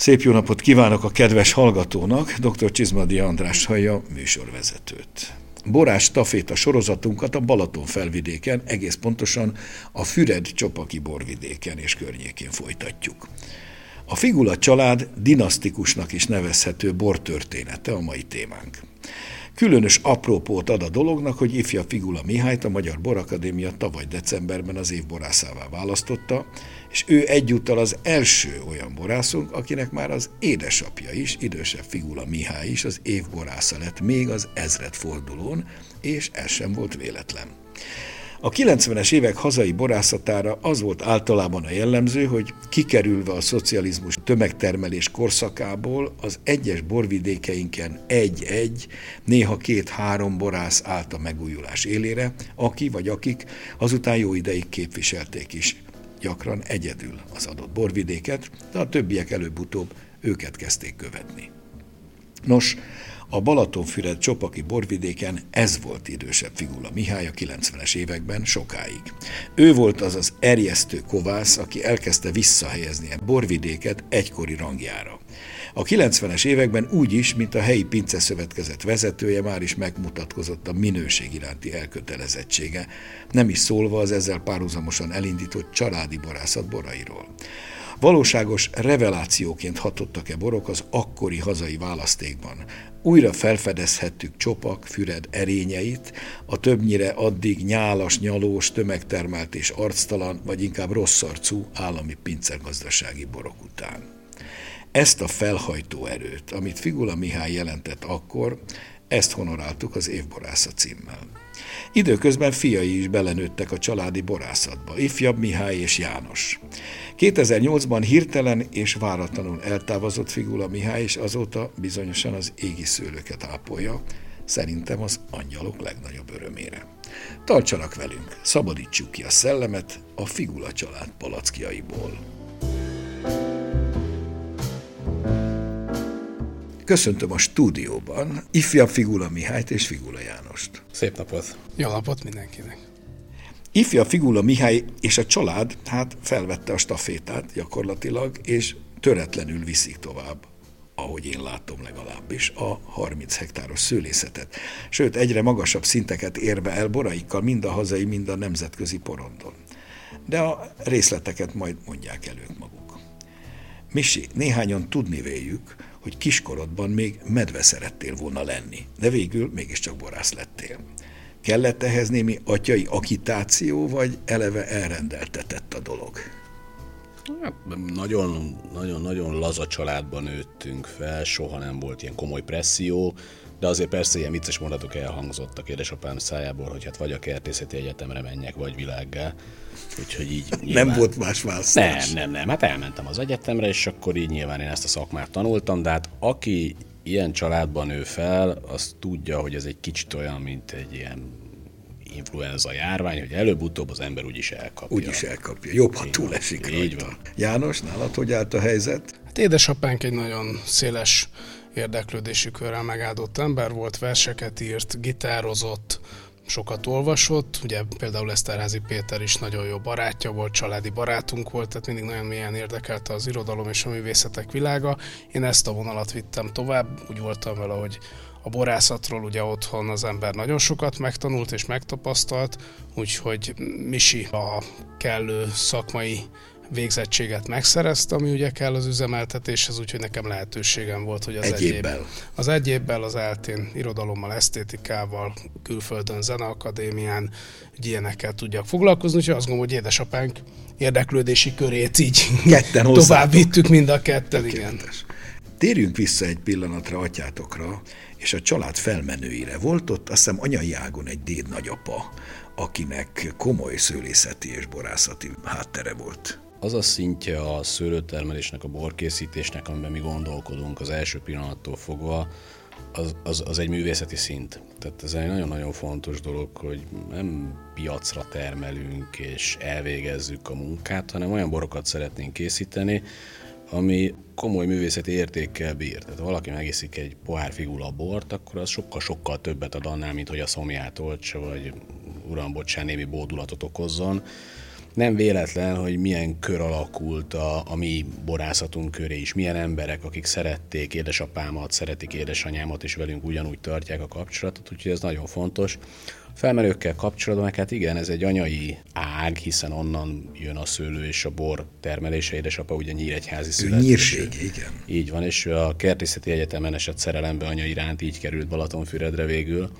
Szép jó napot kívánok a kedves hallgatónak, dr. Csizmadi András hallja műsorvezetőt. Borás taféta sorozatunkat a Balaton felvidéken, egész pontosan a Füred Csopaki borvidéken és környékén folytatjuk. A Figula család dinasztikusnak is nevezhető bortörténete a mai témánk. Különös aprópót ad a dolognak, hogy ifja Figula Mihályt a Magyar Borakadémia tavaly decemberben az év borászává választotta, és ő egyúttal az első olyan borászunk, akinek már az édesapja is, idősebb Figula Mihály is az év borásza lett még az ezredfordulón, és ez sem volt véletlen. A 90-es évek hazai borászatára az volt általában a jellemző, hogy kikerülve a szocializmus tömegtermelés korszakából az egyes borvidékeinken egy-egy, néha két-három borász állt a megújulás élére, aki vagy akik azután jó ideig képviselték is gyakran egyedül az adott borvidéket, de a többiek előbb-utóbb őket kezdték követni. Nos, a Balatonfüred csopaki borvidéken ez volt idősebb Figula Mihály a 90-es években sokáig. Ő volt az az erjesztő kovász, aki elkezdte visszahelyezni a borvidéket egykori rangjára. A 90-es években úgy is, mint a helyi pince szövetkezet vezetője már is megmutatkozott a minőség iránti elkötelezettsége, nem is szólva az ezzel párhuzamosan elindított családi borászat borairól. Valóságos revelációként hatottak-e borok az akkori hazai választékban. Újra felfedezhettük Csopak, Füred erényeit, a többnyire addig nyálas, nyalós, tömegtermelt és arctalan, vagy inkább rossz arcú állami pincergazdasági borok után. Ezt a felhajtó erőt, amit Figula Mihály jelentett akkor, ezt honoráltuk az évborásza címmel. Időközben fiai is belenőttek a családi borászatba, ifjabb Mihály és János. 2008-ban hirtelen és váratlanul eltávozott Figula Mihály, és azóta bizonyosan az égi szőlőket ápolja, szerintem az angyalok legnagyobb örömére. Tartsanak velünk, szabadítsuk ki a szellemet a Figula család palackjaiból. Köszöntöm a stúdióban ifjabb Figula Mihályt és Figula Jánost. Szép napot! Jó napot mindenkinek! Ifja Figula Mihály és a család hát felvette a stafétát gyakorlatilag, és töretlenül viszik tovább ahogy én látom legalábbis, a 30 hektáros szőlészetet. Sőt, egyre magasabb szinteket érve el boraikkal mind a hazai, mind a nemzetközi porondon. De a részleteket majd mondják el ők maguk. Misi, néhányan tudni véljük, hogy kiskorodban még medve szerettél volna lenni, de végül mégiscsak borász lettél. Kellett ehhez némi atyai akitáció, vagy eleve elrendeltetett a dolog? Hát, nagyon, nagyon, nagyon laza családban nőttünk fel, soha nem volt ilyen komoly presszió, de azért persze ilyen vicces mondatok elhangzottak édesapám szájából, hogy hát vagy a kertészeti egyetemre menjek, vagy világgá. Úgyhogy így nyilván... Nem volt más választás. Nem, nem, nem. Hát elmentem az egyetemre, és akkor így nyilván én ezt a szakmát tanultam, de hát aki ilyen családban nő fel, az tudja, hogy ez egy kicsit olyan, mint egy ilyen influenza járvány, hogy előbb-utóbb az ember úgyis elkapja. Úgyis elkapja. Jobb, ha túlesik rajta. Így van. János, nálad hogy állt a helyzet? Hát édesapánk egy nagyon széles érdeklődési körrel megáldott ember volt, verseket írt, gitározott, sokat olvasott, ugye például Eszterházi Péter is nagyon jó barátja volt, családi barátunk volt, tehát mindig nagyon mélyen érdekelte az irodalom és a művészetek világa. Én ezt a vonalat vittem tovább, úgy voltam vele, hogy a borászatról ugye otthon az ember nagyon sokat megtanult és megtapasztalt, úgyhogy Misi a kellő szakmai végzettséget megszerezte, ami ugye kell az üzemeltetéshez, úgyhogy nekem lehetőségem volt, hogy az egy, egy évvel. az egy évvel az eltén irodalommal, esztétikával, külföldön, zeneakadémián, ilyenekkel tudjak foglalkozni, úgyhogy azt gondolom, hogy édesapánk érdeklődési körét így ketten tovább vittük mind a ketten, igen. Térjünk vissza egy pillanatra atyátokra, és a család felmenőire. Volt ott, azt hiszem, anyai ágon egy déd nagyapa, akinek komoly szőlészeti és borászati háttere volt az a szintje a szőlőtermelésnek, a borkészítésnek, amiben mi gondolkodunk az első pillanattól fogva, az, az, az egy művészeti szint. Tehát ez egy nagyon-nagyon fontos dolog, hogy nem piacra termelünk és elvégezzük a munkát, hanem olyan borokat szeretnénk készíteni, ami komoly művészeti értékkel bír. Tehát ha valaki megiszik egy pohár figula bort, akkor az sokkal-sokkal többet ad annál, mint hogy a szomját oltsa, vagy uram, bocsán, némi bódulatot okozzon nem véletlen, hogy milyen kör alakult a, a mi borászatunk köré is, milyen emberek, akik szerették édesapámat, szeretik édesanyámat, és velünk ugyanúgy tartják a kapcsolatot, úgyhogy ez nagyon fontos. Felmerőkkel kapcsolatban, meg hát igen, ez egy anyai ág, hiszen onnan jön a szőlő és a bor termelése. Édesapa ugye nyíregyházi született. Nyírség, igen. Így van, és a Kertészeti Egyetemen esett szerelembe anya iránt, így került Balatonfüredre végül.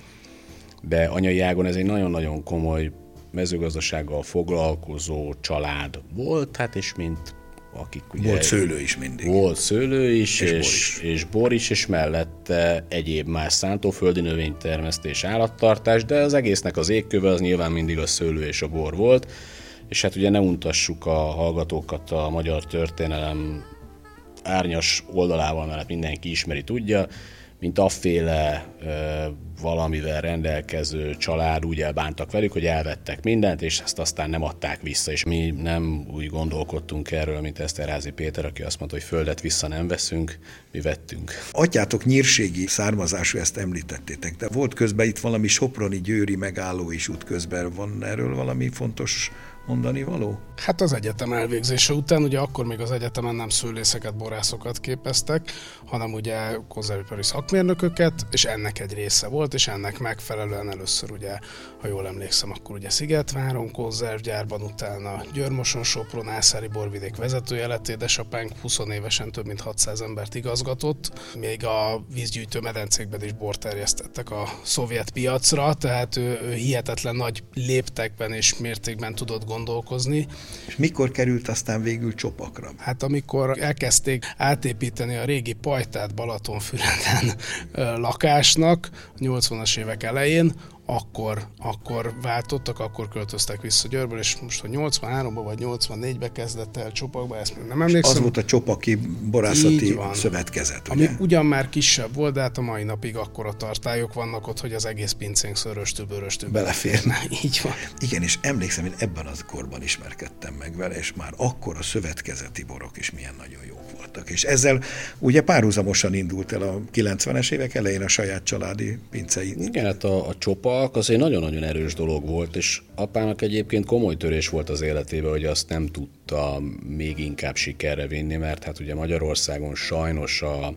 De anyai ágon ez egy nagyon-nagyon komoly mezőgazdasággal foglalkozó család volt, hát és mint akik ugye... Volt szőlő is mindig. Volt szőlő is, és, és, bor is. és bor is, és mellette egyéb más szántóföldi növénytermesztés, állattartás, de az egésznek az égköve az nyilván mindig a szőlő és a bor volt, és hát ugye ne untassuk a hallgatókat a magyar történelem árnyas oldalával, mert hát mindenki ismeri, tudja, mint afféle valamivel rendelkező család úgy elbántak velük, hogy elvettek mindent, és ezt aztán nem adták vissza. És mi nem úgy gondolkodtunk erről, mint Eszterházi Péter, aki azt mondta, hogy földet vissza nem veszünk, mi vettünk. Atyátok nyírségi származású, ezt említettétek, de volt közben itt valami Soproni győri megálló is útközben. Van erről valami fontos mondani való? Hát az egyetem elvégzése után, ugye akkor még az egyetemen nem szőlészeket, borászokat képeztek, hanem ugye konzervipari szakmérnököket, és ennek egy része volt, és ennek megfelelően először ugye, ha jól emlékszem, akkor ugye Szigetváron konzervgyárban, utána Györmoson, Sopron, Ászári borvidék vezetője lett édesapánk, 20 évesen több mint 600 embert igazgatott, még a vízgyűjtő medencékben is bort terjesztettek a szovjet piacra, tehát ő, ő hihetetlen nagy léptekben és mértékben tudott gondolkozni. És mikor került aztán végül csopakra? Hát amikor elkezdték átépíteni a régi pajtát Balatonfüreden lakásnak, 80-as évek elején, akkor, akkor váltottak, akkor költöztek vissza Győrből, és most, hogy 83-ban vagy 84-ben kezdett el Csopakba, ezt még nem emlékszem. És az volt a Csopaki borászati szövetkezet, ugye? Ami ugyan már kisebb volt, de hát a mai napig akkor a tartályok vannak ott, hogy az egész pincénk szöröstű, bőröstű beleférne. Így van. Igen, és emlékszem, hogy ebben az korban ismerkedtem meg vele, és már akkor a szövetkezeti borok is milyen nagyon jók voltak. És ezzel ugye párhuzamosan indult el a 90-es évek elején a saját családi pincei. Igen, hát a, a Csopa alk az egy nagyon-nagyon erős dolog volt, és apának egyébként komoly törés volt az életébe, hogy azt nem tudta még inkább sikerre vinni, mert hát ugye Magyarországon sajnos a,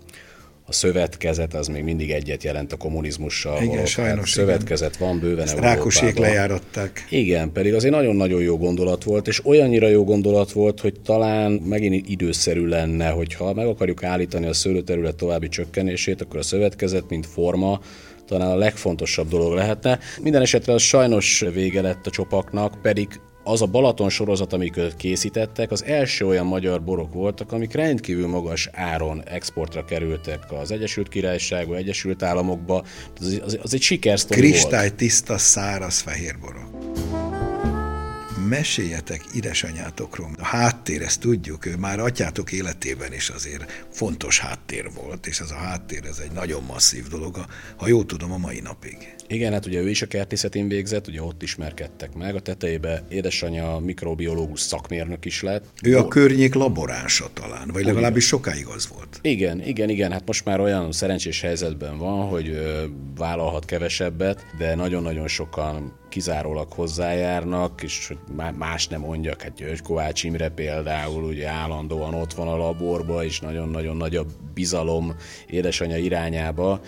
a szövetkezet az még mindig egyet jelent a kommunizmussal. Igen, való. sajnos. Hát szövetkezet igen. van bőven Ezt Rákosék lejáratták. Igen, pedig az egy nagyon-nagyon jó gondolat volt, és olyannyira jó gondolat volt, hogy talán megint időszerű lenne, hogyha meg akarjuk állítani a szőlőterület további csökkenését, akkor a szövetkezet, mint forma, talán a legfontosabb dolog lehetne. Minden esetre az sajnos vége lett a csopaknak, pedig az a Balaton sorozat, amiket készítettek, az első olyan magyar borok voltak, amik rendkívül magas áron exportra kerültek az Egyesült Királyságba, Egyesült Államokba. Az, az, az egy sikersztori volt. Kristály száraz fehér borok meséljetek édesanyátokról. A háttér, ezt tudjuk, ő már atyátok életében is azért fontos háttér volt, és ez a háttér, ez egy nagyon masszív dolog, ha jól tudom, a mai napig. Igen, hát ugye ő is a kertészetén végzett, ugye ott ismerkedtek meg. A tetejébe édesanyja mikrobiológus szakmérnök is lett. Ő a környék laboránsa talán, vagy legalábbis sokáig az volt. Igen, igen, igen. Hát most már olyan szerencsés helyzetben van, hogy vállalhat kevesebbet, de nagyon-nagyon sokan kizárólag hozzájárnak, és hogy más nem mondjak, hát György Kovács Imre például ugye állandóan ott van a laborba, és nagyon-nagyon nagy a bizalom édesanyja irányába,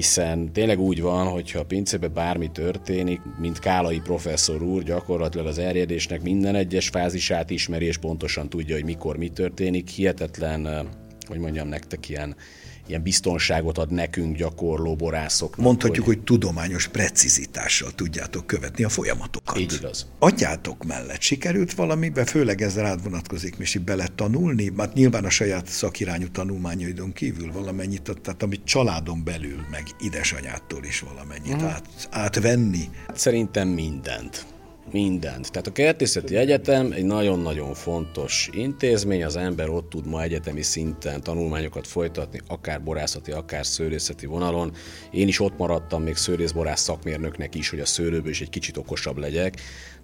hiszen tényleg úgy van, hogyha a pincébe bármi történik, mint Kálai professzor úr gyakorlatilag az erjedésnek minden egyes fázisát ismeri, és pontosan tudja, hogy mikor mi történik. Hihetetlen, hogy mondjam nektek, ilyen ilyen biztonságot ad nekünk gyakorló borászoknak. Mondhatjuk, hogy, hogy tudományos precizitással tudjátok követni a folyamatokat. Így igaz. Atyátok mellett sikerült valamibe, főleg ez rád vonatkozik, Misi, bele tanulni, hát nyilván a saját szakirányú tanulmányaidon kívül valamennyit, tehát amit családon belül, meg idesanyától is valamennyit mm. át, átvenni. Hát szerintem mindent mindent. Tehát a Kertészeti Egyetem egy nagyon-nagyon fontos intézmény, az ember ott tud ma egyetemi szinten tanulmányokat folytatni, akár borászati, akár szőlészeti vonalon. Én is ott maradtam még szőlészborász szakmérnöknek is, hogy a szőlőből is egy kicsit okosabb legyek,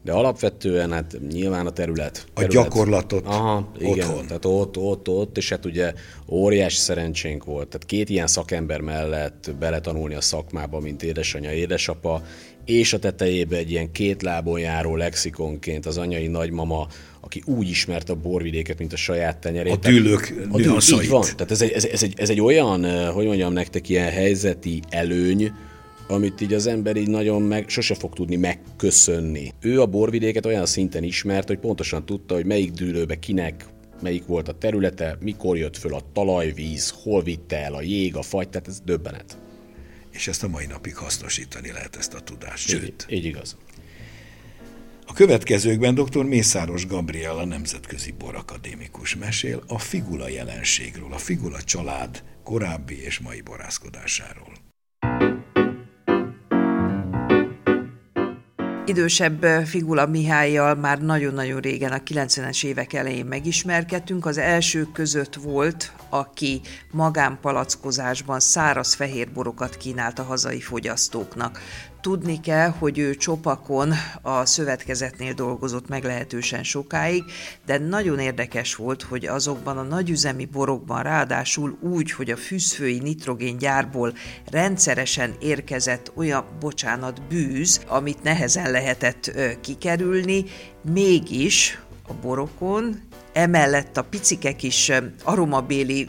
de alapvetően hát nyilván a terület. terület. A gyakorlatot Aha, igen, otthon. Tehát ott, ott, ott, és hát ugye óriási szerencsénk volt. Tehát két ilyen szakember mellett beletanulni a szakmába, mint édesanyja, édesapa, és a tetejébe egy ilyen két lábon járó lexikonként az anyai nagymama, aki úgy ismert a borvidéket, mint a saját tenyerét. A dűlők a dűl, Így van. Tehát ez egy, ez, ez, egy, ez egy olyan, hogy mondjam nektek, ilyen helyzeti előny, amit így az ember így nagyon meg, sose fog tudni megköszönni. Ő a borvidéket olyan szinten ismert, hogy pontosan tudta, hogy melyik dűlőbe kinek melyik volt a területe, mikor jött föl a talajvíz, hol vitte el a jég, a fagy, tehát ez döbbenet. És ezt a mai napig hasznosítani lehet ezt a tudást. Sőt. Így, így igaz. A következőkben dr. Mészáros Gabriela nemzetközi borakadémikus mesél a figula jelenségről, a figula család korábbi és mai borászkodásáról. Idősebb Figula Mihályjal már nagyon-nagyon régen, a 90-es évek elején megismerkedtünk. Az első között volt, aki magánpalackozásban száraz fehérborokat kínált a hazai fogyasztóknak. Tudni kell, hogy ő Csopakon a szövetkezetnél dolgozott meglehetősen sokáig, de nagyon érdekes volt, hogy azokban a nagyüzemi borokban ráadásul úgy, hogy a fűzfői nitrogéngyárból rendszeresen érkezett olyan, bocsánat, bűz, amit nehezen lehetett kikerülni, mégis a borokon emellett a picike kis aromabéli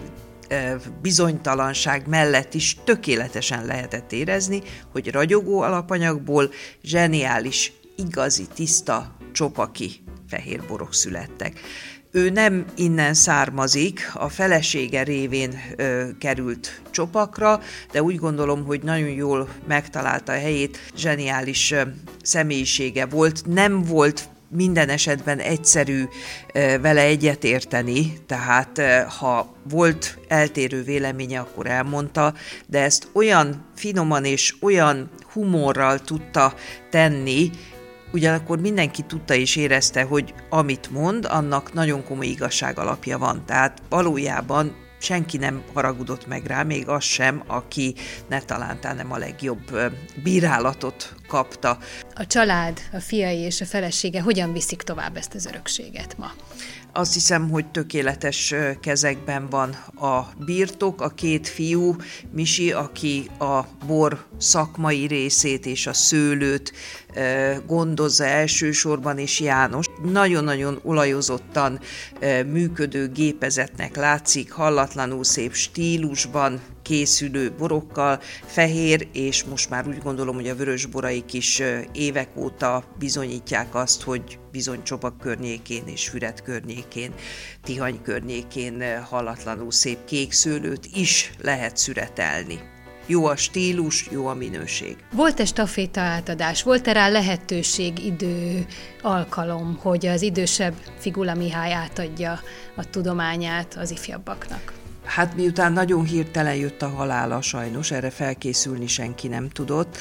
bizonytalanság mellett is tökéletesen lehetett érezni, hogy ragyogó alapanyagból zseniális, igazi, tiszta, csopaki fehérborok születtek. Ő nem innen származik, a felesége révén ö, került csopakra, de úgy gondolom, hogy nagyon jól megtalálta a helyét, zseniális ö, személyisége volt, nem volt minden esetben egyszerű vele egyetérteni, tehát ha volt eltérő véleménye, akkor elmondta, de ezt olyan finoman és olyan humorral tudta tenni, ugyanakkor mindenki tudta és érezte, hogy amit mond, annak nagyon komoly igazság alapja van. Tehát valójában senki nem haragudott meg rá, még az sem, aki ne talántán nem a legjobb bírálatot kapta. A család, a fiai és a felesége hogyan viszik tovább ezt az örökséget ma? Azt hiszem, hogy tökéletes kezekben van a birtok, a két fiú, Misi, aki a bor szakmai részét és a szőlőt gondozza elsősorban, és János nagyon-nagyon olajozottan működő gépezetnek látszik, hallatlanul szép stílusban, készülő borokkal, fehér, és most már úgy gondolom, hogy a vörös boraik is évek óta bizonyítják azt, hogy bizony Csopak környékén és Füred környékén, Tihany környékén hallatlanul szép kék szőlőt is lehet szüretelni jó a stílus, jó a minőség. Volt-e staféta átadás? Volt-e rá lehetőség, idő, alkalom, hogy az idősebb Figula Mihály átadja a tudományát az ifjabbaknak? Hát miután nagyon hirtelen jött a halála sajnos, erre felkészülni senki nem tudott,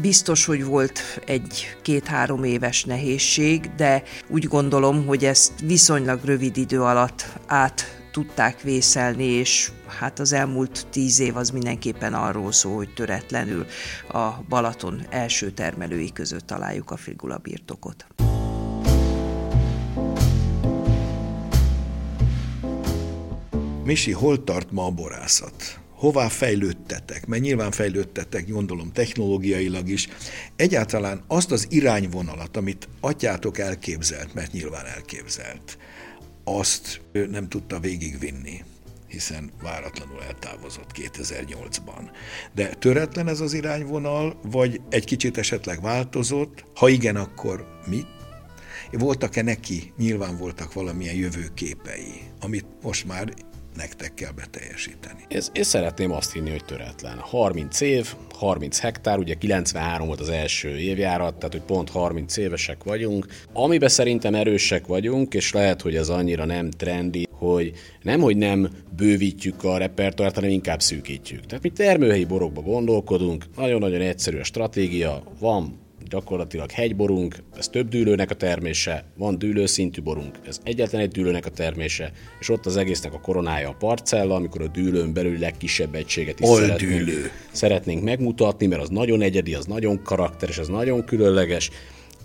Biztos, hogy volt egy két-három éves nehézség, de úgy gondolom, hogy ezt viszonylag rövid idő alatt át tudták vészelni, és hát az elmúlt tíz év az mindenképpen arról szól, hogy töretlenül a Balaton első termelői között találjuk a Figula birtokot. Misi, hol tart ma a borászat? Hová fejlődtetek? Mert nyilván fejlődtetek, gondolom technológiailag is. Egyáltalán azt az irányvonalat, amit atyátok elképzelt, mert nyilván elképzelt, azt nem tudta végigvinni hiszen váratlanul eltávozott 2008-ban. De töretlen ez az irányvonal, vagy egy kicsit esetleg változott? Ha igen, akkor mit? Voltak-e neki? Nyilván voltak valamilyen jövőképei, amit most már nektek kell beteljesíteni. Ez, én szeretném azt hinni, hogy töretlen. 30 év, 30 hektár, ugye 93 volt az első évjárat, tehát hogy pont 30 évesek vagyunk. Amiben szerintem erősek vagyunk, és lehet, hogy ez annyira nem trendi, hogy nem, hogy nem bővítjük a repertoárt, hanem inkább szűkítjük. Tehát mi termőhelyi borokba gondolkodunk, nagyon-nagyon egyszerű a stratégia, van gyakorlatilag hegyborunk, ez több dűlőnek a termése, van dűlőszintű borunk, ez egyetlen egy dűlőnek a termése, és ott az egésznek a koronája a parcella, amikor a dűlőn belül legkisebb egységet is szeretnénk, szeretnénk megmutatni, mert az nagyon egyedi, az nagyon karakteres, az nagyon különleges,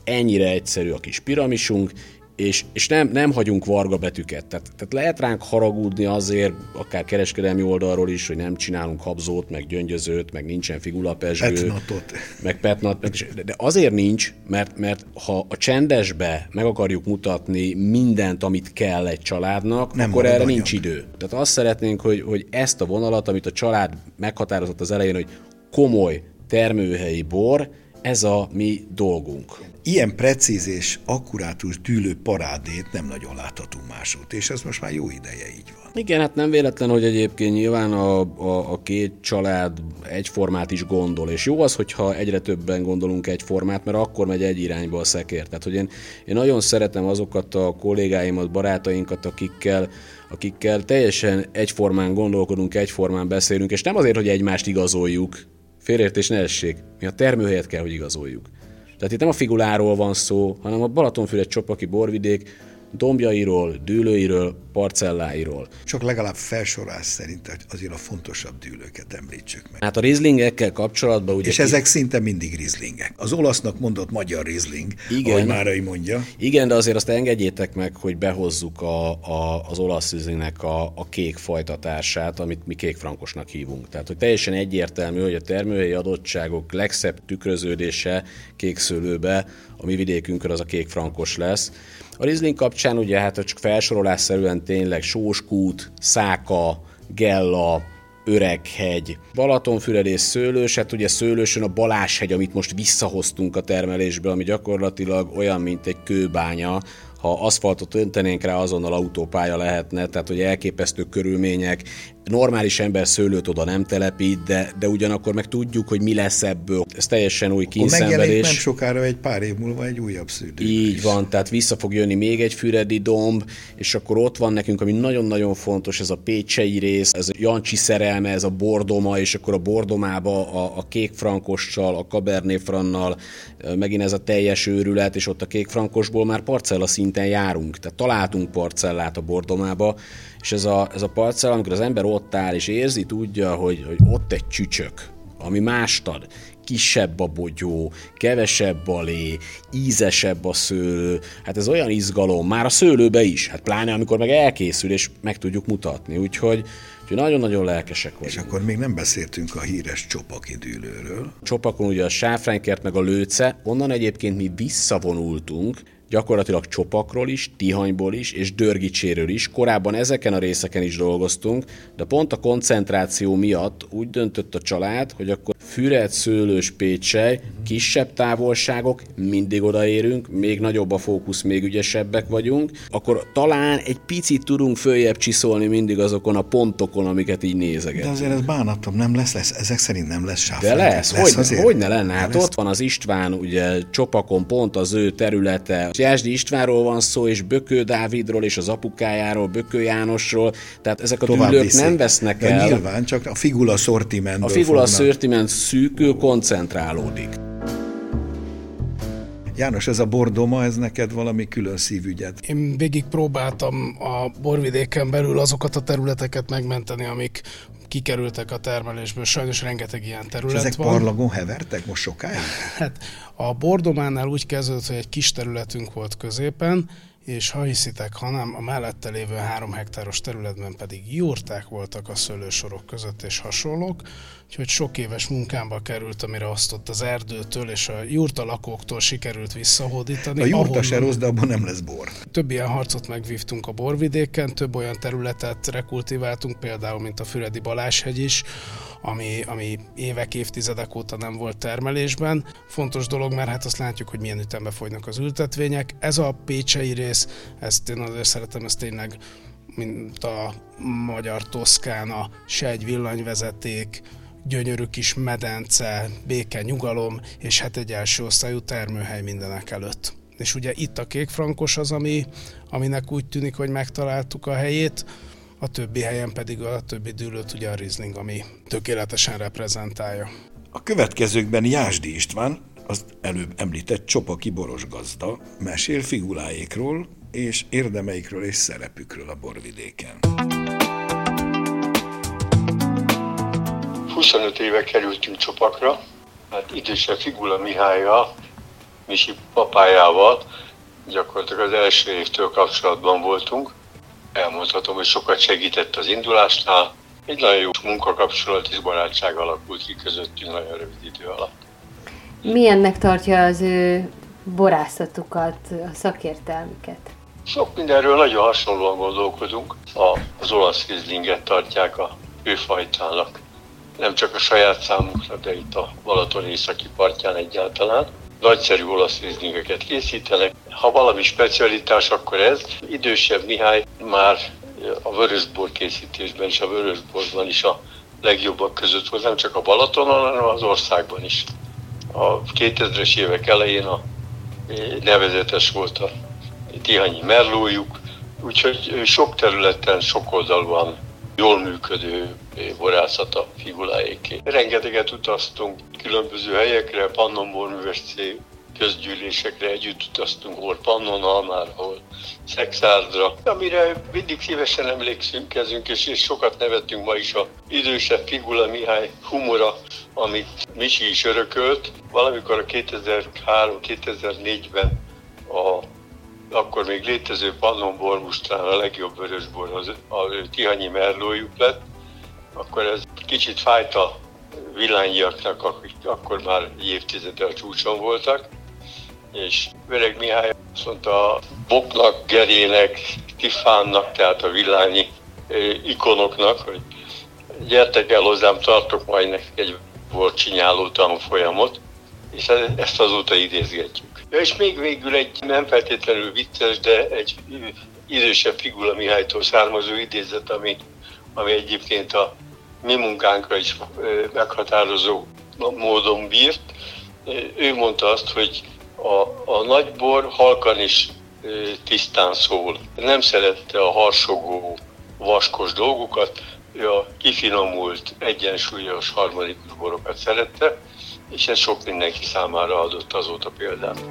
ennyire egyszerű a kis piramisunk, és, és nem, nem hagyunk varga betűket. Tehát, tehát lehet ránk haragudni azért, akár kereskedelmi oldalról is, hogy nem csinálunk habzót, meg gyöngyözőt, meg nincsen figulapesgő. Petnatot. Meg petnat. De azért nincs, mert, mert ha a csendesbe meg akarjuk mutatni mindent, amit kell egy családnak, nem akkor erre anyag. nincs idő. Tehát azt szeretnénk, hogy, hogy ezt a vonalat, amit a család meghatározott az elején, hogy komoly termőhelyi bor, ez a mi dolgunk. Ilyen precíz és akkurátus dűlő parádét nem nagyon láthatunk másút, és ez most már jó ideje így van. Igen, hát nem véletlen, hogy egyébként nyilván a, a, a két család egyformát is gondol, és jó az, hogyha egyre többen gondolunk egyformát, mert akkor megy egy irányba a szekér. Tehát, hogy én, én nagyon szeretem azokat a kollégáimat, barátainkat, akikkel, akikkel teljesen egyformán gondolkodunk, egyformán beszélünk, és nem azért, hogy egymást igazoljuk, félreértés ne essék, mi a termőhelyet kell, hogy igazoljuk. Tehát itt nem a figuláról van szó, hanem a Balatonfüred csopaki borvidék dombjairól, dűlőiről, parcelláiról. Csak legalább felsorás szerint azért a fontosabb dűlőket említsük meg. Hát a rizlingekkel kapcsolatban ugye... És ezek szinte mindig rizlingek. Az olasznak mondott magyar rizling, igen, ahogy Márai mondja. Igen, de azért azt engedjétek meg, hogy behozzuk a, a, az olasz rizlingnek a, a kék fajtatását, amit mi kékfrankosnak hívunk. Tehát, hogy teljesen egyértelmű, hogy a termőhelyi adottságok legszebb tükröződése kékszőlőbe a mi vidékünkön az a kékfrankos lesz. A Riesling kapcsán ugye hát csak felsorolásszerűen tényleg Sóskút, Száka, Gella, Öreghegy, Balatonfüred és Szőlős, hát ugye Szőlősön a Baláshegy, amit most visszahoztunk a termelésbe, ami gyakorlatilag olyan, mint egy kőbánya, ha aszfaltot öntenénk rá, azonnal autópálya lehetne, tehát hogy elképesztő körülmények, normális ember szőlőt oda nem telepít, de, de ugyanakkor meg tudjuk, hogy mi lesz ebből. Ez teljesen új kínszenvedés. nem sokára egy pár év múlva egy újabb szűrő. Így is. van, tehát vissza fog jönni még egy füredi domb, és akkor ott van nekünk, ami nagyon-nagyon fontos, ez a pécsei rész, ez a Jancsi szerelme, ez a bordoma, és akkor a bordomába a, a kékfrankossal, a Cabernet Frannal, megint ez a teljes őrület, és ott a kékfrankosból már parcella szinten járunk, tehát találtunk parcellát a bordomába, és ez a, ez a parcella, amikor az ember ott áll és érzi, tudja, hogy, hogy ott egy csücsök, ami mást ad, kisebb a bogyó, kevesebb a lé, ízesebb a szőlő, hát ez olyan izgalom, már a szőlőbe is, hát pláne amikor meg elkészül, és meg tudjuk mutatni, úgyhogy, úgyhogy nagyon-nagyon lelkesek vagyunk. És akkor még nem beszéltünk a híres csopaki dűlőről. Csopakon ugye a sáfránykert meg a lőce, onnan egyébként mi visszavonultunk, gyakorlatilag Csopakról is, Tihanyból is és Dörgicséről is. Korábban ezeken a részeken is dolgoztunk, de pont a koncentráció miatt úgy döntött a család, hogy akkor Füred, Szőlős, Pécsely, kisebb távolságok, mindig odaérünk, még nagyobb a fókusz, még ügyesebbek vagyunk, akkor talán egy picit tudunk följebb csiszolni mindig azokon a pontokon, amiket így nézegetünk. De azért ez bánatom, nem lesz, lesz ezek szerint nem lesz sáfránk. De lesz, lesz hogy, hogy ne lenne, hát ott van az István, ugye Csopakon pont az ő területe, Jászdi Istvánról van szó, és Bökő Dávidról, és az apukájáról, Bökő Jánosról, tehát ezek a Tovább nem vesznek De el. nyilván, csak a figula szortiment. A figula szortiment szűkül, koncentrálódik. János, ez a bordoma, ez neked valami külön szívügyed? Én végig próbáltam a borvidéken belül azokat a területeket megmenteni, amik kikerültek a termelésből. Sajnos rengeteg ilyen terület És ezek van. parlagon hevertek most sokáig? Hát a bordománál úgy kezdődött, hogy egy kis területünk volt középen, és ha hiszitek, hanem a mellette lévő három hektáros területben pedig jurták voltak a szőlősorok között és hasonlók, úgyhogy sok éves munkámba került, amire azt ott az erdőtől és a jurta lakóktól sikerült visszahódítani. A jurta se rossz, de abban nem lesz bor. Több ilyen harcot megvívtunk a borvidéken, több olyan területet rekultiváltunk, például mint a Füredi Baláshegy is, ami, ami évek, évtizedek óta nem volt termelésben. Fontos dolog, mert hát azt látjuk, hogy milyen ütembe folynak az ültetvények. Ez a pécsei rész, ezt én azért szeretem, ez tényleg mint a magyar Toszkána, se egy villanyvezeték, gyönyörű kis medence, béke, nyugalom, és hát egy első osztályú termőhely mindenek előtt. És ugye itt a kékfrankos az, ami, aminek úgy tűnik, hogy megtaláltuk a helyét, a többi helyen pedig a többi dűlőt ugye a Riesling, ami tökéletesen reprezentálja. A következőkben Jásdi István, az előbb említett Csopaki boros gazda, mesél figuláikról és érdemeikről és szerepükről a borvidéken. 25 éve kerültünk Csopakra, hát idősebb Figula Mihályjal, Misi papájával gyakorlatilag az első évtől kapcsolatban voltunk. Elmondhatom, hogy sokat segített az indulásnál. Egy nagyon jó munkakapcsolat és barátság alakult ki közöttünk nagyon rövid idő alatt. Milyennek tartja az ő borászatukat, a szakértelmüket? Sok mindenről nagyon hasonlóan gondolkodunk. A, az olasz rizlinget tartják a ő fajtának. Nem csak a saját számukra, de itt a Balaton északi partján egyáltalán. Nagyszerű olasz rizlingeket készítenek. Ha valami specialitás, akkor ez. Idősebb Mihály már a vörösbor készítésben és a vörösborban is a legjobbak között volt, nem csak a Balatonon, hanem az országban is. A 2000-es évek elején a nevezetes volt a tihanyi merlójuk, úgyhogy sok területen, sok oldalban jól működő borászata figuláéké. Rengeteget utaztunk különböző helyekre, Pannonborműves cég közgyűlésekre együtt utaztunk, hol Pannonnal már, hol Szexárdra, amire mindig szívesen emlékszünk kezünk, és, és sokat nevettünk ma is a idősebb Figula Mihály humora, amit Misi is örökölt. Valamikor a 2003-2004-ben a akkor még létező Pannon bormustrán a legjobb vörösbor az a Tihanyi Merlójuk lett, akkor ez kicsit fájt a villányiaknak, akik akkor már évtizede a csúcson voltak, és Öreg Mihály azt mondta Boknak, Gerének, Tifánnak, tehát a villányi ikonoknak, hogy gyertek el hozzám, tartok majd nekik egy volt csinyáló tanfolyamot, és ezt azóta idézgetjük. Ja, és még végül egy nem feltétlenül vicces, de egy idősebb Figula Mihálytól származó idézet, ami, ami egyébként a mi munkánkra is meghatározó módon bírt. Ő mondta azt, hogy a, a nagybor halkan is tisztán szól. Nem szerette a harsogó, vaskos dolgokat, ő a kifinomult, egyensúlyos harmonikus borokat szerette, és ez sok mindenki számára adott azóta példát.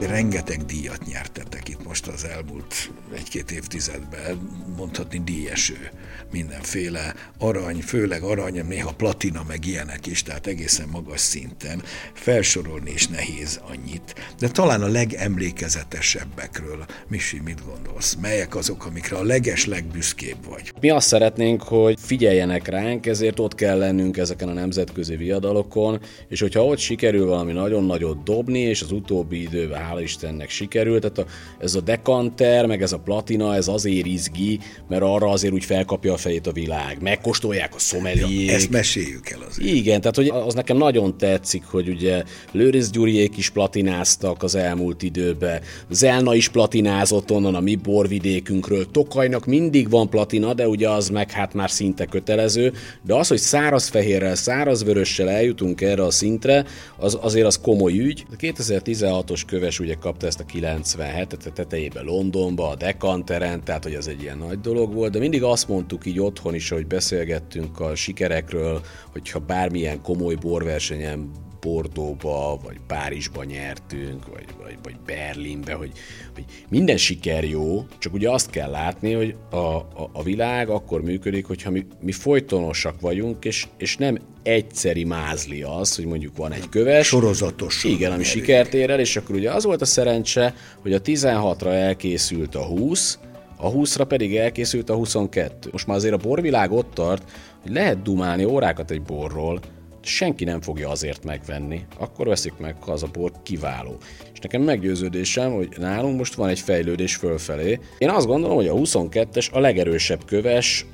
Rengeteg díjat nyertetek itt most az elmúlt egy-két évtizedben, mondhatni díjeső mindenféle arany, főleg arany, néha platina, meg ilyenek is, tehát egészen magas szinten. Felsorolni is nehéz annyit, de talán a legemlékezetesebbekről, Misi, mit gondolsz? Melyek azok, amikre a leges legbüszkébb vagy? Mi azt szeretnénk, hogy figyeljenek ránk, ezért ott kell lennünk ezeken a nemzetközi viadalokon, és hogyha ott sikerül valami nagyon nagyot dobni, és az utóbbi időben, hála Istennek sikerült, tehát a, ez a dekanter, meg ez a platina, ez azért izgi, mert arra azért úgy felkapja a fejét a világ, megkóstolják a szomeliék. Ja, ezt meséljük el azért. Igen, tehát hogy az nekem nagyon tetszik, hogy ugye Lőrinc Gyuriék is platináztak az elmúlt időben, Zelna is platinázott onnan a mi borvidékünkről, Tokajnak mindig van platina, de ugye az meg hát már szinte kötelező, de az, hogy száraz fehérrel, száraz vörössel eljutunk erre a szintre, az, azért az komoly ügy. A 2016-os köves ugye kapta ezt a 97-et tetejében Londonba, a Decanteren, tehát hogy ez egy ilyen nagy dolog volt, de mindig azt mondtuk így otthon is, hogy beszélgettünk a sikerekről, hogyha bármilyen komoly borversenyen Bordóba, vagy Párizsba nyertünk, vagy, vagy, vagy Berlinbe, hogy, hogy minden siker jó, csak ugye azt kell látni, hogy a, a, a világ akkor működik, hogyha mi, mi folytonosak vagyunk, és, és nem egyszeri mázli az, hogy mondjuk van egy köves. Sorozatos. Igen, ami sikert ér el, és akkor ugye az volt a szerencse, hogy a 16-ra elkészült a 20, a 20-ra pedig elkészült a 22. Most már azért a borvilág ott tart, hogy lehet dumálni órákat egy borról, senki nem fogja azért megvenni. Akkor veszik meg, ha az a bor kiváló. És nekem meggyőződésem, hogy nálunk most van egy fejlődés fölfelé. Én azt gondolom, hogy a 22-es a legerősebb köves,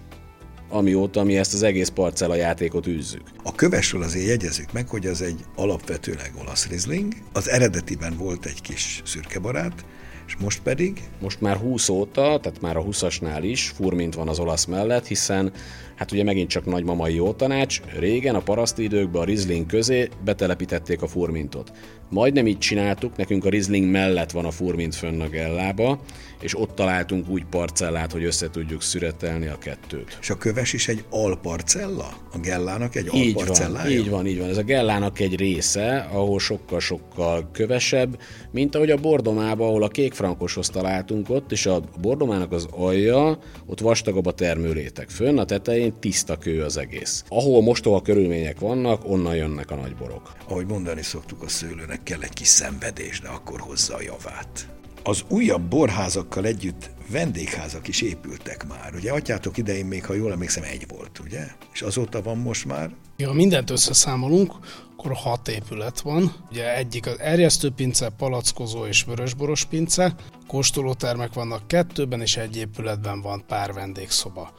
amióta mi ezt az egész parcella játékot űzzük. A kövesről azért jegyezzük meg, hogy ez egy alapvetőleg olasz rizling. Az eredetiben volt egy kis szürkebarát, és most pedig? Most már 20 óta, tehát már a 20-asnál is furmint van az olasz mellett, hiszen hát ugye megint csak nagymamai jó tanács, régen a paraszti időkben a Riesling közé betelepítették a furmintot. Majdnem így csináltuk, nekünk a Riesling mellett van a furmint fönn a gellába, és ott találtunk úgy parcellát, hogy össze tudjuk szüretelni a kettőt. És a köves is egy alparcella? A gellának egy így alparcellája? Van, így van, így van. Ez a gellának egy része, ahol sokkal-sokkal kövesebb, mint ahogy a bordomában, ahol a kék kékfrankoshoz találtunk ott, és a bordomának az alja, ott vastagabb a termőréteg. Fönn a tetején tiszta kő az egész. Ahol mostoha körülmények vannak, onnan jönnek a nagyborok. Ahogy mondani szoktuk, a szőlőnek kell egy kis szenvedés, de akkor hozza a javát. Az újabb borházakkal együtt vendégházak is épültek már. Ugye atyátok idején még, ha jól emlékszem, egy volt, ugye? És azóta van most már? Ja, mindent összeszámolunk, akkor hat épület van. Ugye egyik az erjesztőpince, palackozó és vörösboros pince, kóstolótermek vannak kettőben, és egy épületben van pár vendégszoba.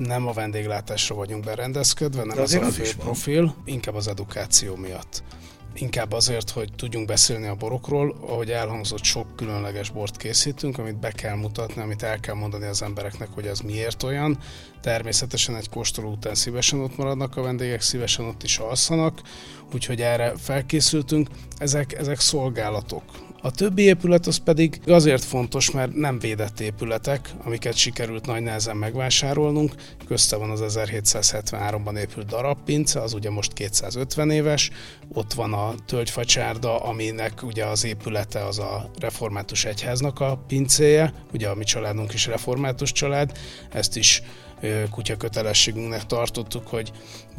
Nem a vendéglátásra vagyunk berendezkedve, nem ez a fő profil, inkább az edukáció miatt inkább azért, hogy tudjunk beszélni a borokról, ahogy elhangzott, sok különleges bort készítünk, amit be kell mutatni, amit el kell mondani az embereknek, hogy ez miért olyan. Természetesen egy kóstoló után szívesen ott maradnak a vendégek, szívesen ott is alszanak, úgyhogy erre felkészültünk. Ezek, ezek szolgálatok, a többi épület az pedig azért fontos, mert nem védett épületek, amiket sikerült nagy nehezen megvásárolnunk. Közte van az 1773-ban épült darabpince, az ugye most 250 éves. Ott van a tölgyfacsárda, aminek ugye az épülete az a református egyháznak a pincéje. Ugye a mi családunk is református család. Ezt is kutya kötelességünknek tartottuk, hogy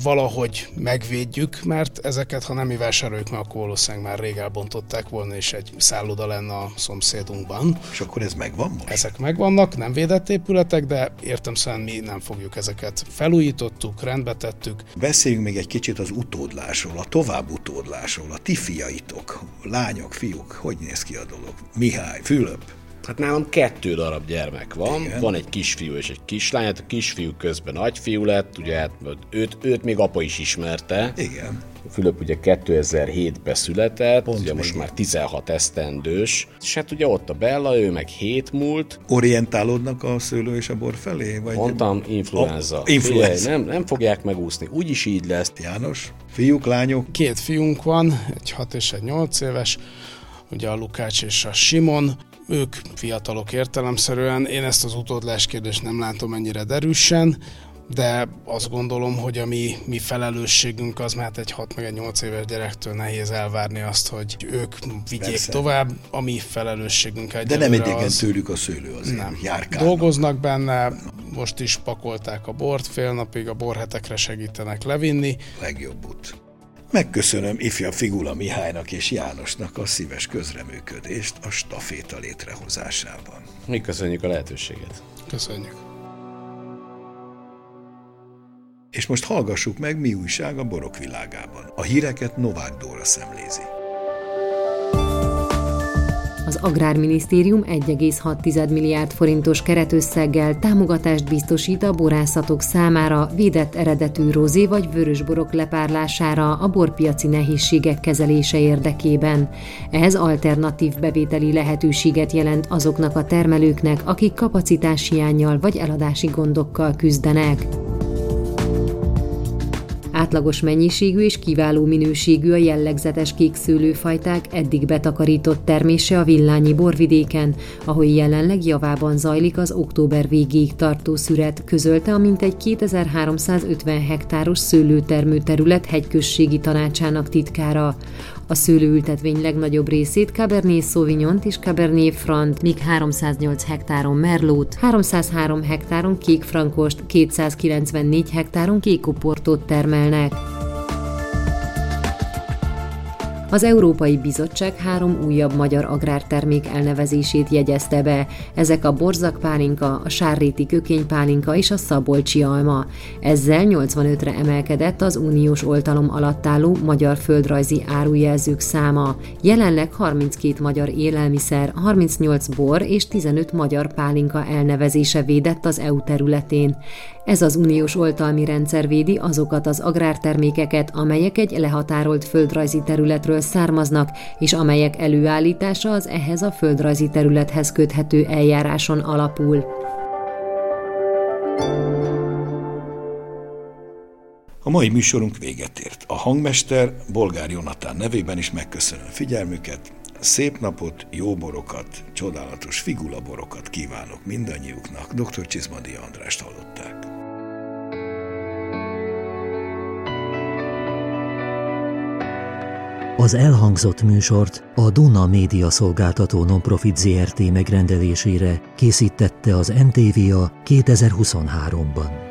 valahogy megvédjük, mert ezeket, ha nem vásároljuk meg, akkor valószínűleg már rég elbontották volna, és egy szálloda lenne a szomszédunkban. És akkor ez megvan most? Ezek megvannak, nem védett épületek, de értem szerint mi nem fogjuk ezeket. Felújítottuk, rendbe tettük. Beszéljünk még egy kicsit az utódlásról, a tovább utódlásról, a ti fiaitok, lányok, fiúk, hogy néz ki a dolog? Mihály, Fülöp, Hát nálam kettő darab gyermek van, Igen. van egy kisfiú és egy kislány, hát a kisfiú közben nagyfiú lett, ugye hát őt, őt még apa is ismerte. Igen. Fülöp ugye 2007-ben született, Pont ugye most már 16 esztendős, és hát ugye ott a Bella, ő meg 7 múlt. Orientálódnak a szőlő és a bor felé? Vagy Mondtam, influenza. Oh, influenza. Figyelj, nem, nem fogják megúszni, úgyis így lesz. János, fiúk, lányok? Két fiunk van, egy 6 és egy 8 éves, ugye a Lukács és a Simon ők fiatalok értelemszerűen. Én ezt az utódlás kérdést nem látom ennyire derűsen, de azt gondolom, hogy a mi, mi felelősségünk az, mert egy 6 meg egy 8 éves gyerektől nehéz elvárni azt, hogy ők vigyék Persze. tovább, a mi felelősségünk egy. De nem idegen az... tőlük a szőlő azért, nem. Járkálnak. Dolgoznak benne, most is pakolták a bort, fél napig a borhetekre segítenek levinni. Legjobb út. Megköszönöm ifja Figula Mihálynak és Jánosnak a szíves közreműködést a staféta létrehozásában. Mi köszönjük a lehetőséget. Köszönjük. És most hallgassuk meg, mi újság a borok világában. A híreket Novák Dóra szemlézi. Az Agrárminisztérium 1,6 milliárd forintos keretösszeggel támogatást biztosít a borászatok számára védett eredetű rozé vagy vörösborok lepárlására a borpiaci nehézségek kezelése érdekében. Ez alternatív bevételi lehetőséget jelent azoknak a termelőknek, akik kapacitáshiányjal vagy eladási gondokkal küzdenek. Átlagos mennyiségű és kiváló minőségű a jellegzetes kék szőlőfajták eddig betakarított termése a villányi borvidéken, ahol jelenleg javában zajlik az október végéig tartó szüret, közölte a mintegy 2350 hektáros szőlőtermő terület hegyközségi tanácsának titkára. A szőlőültetvény legnagyobb részét Cabernet sauvignon és Cabernet Franc, míg 308 hektáron Merlót, 303 hektáron kékfrankost, 294 hektáron kékoportot termelnek. Az Európai Bizottság három újabb magyar agrártermék elnevezését jegyezte be. Ezek a borzakpálinka, a sárréti kökénypálinka és a szabolcsi alma. Ezzel 85-re emelkedett az uniós oltalom alatt álló magyar földrajzi árujelzők száma. Jelenleg 32 magyar élelmiszer, 38 bor és 15 magyar pálinka elnevezése védett az EU területén. Ez az uniós oltalmi rendszer védi azokat az agrártermékeket, amelyek egy lehatárolt földrajzi területről származnak, és amelyek előállítása az ehhez a földrajzi területhez köthető eljáráson alapul. A mai műsorunk véget ért. A hangmester Bolgár Jonatán nevében is megköszönöm figyelmüket. Szép napot, jó borokat, csodálatos figulaborokat kívánok mindannyiuknak. Dr. Csizmadi Andrást hallották. Az elhangzott műsort a Duna Média Szolgáltató Nonprofit ZRT megrendelésére készítette az NTVA 2023-ban.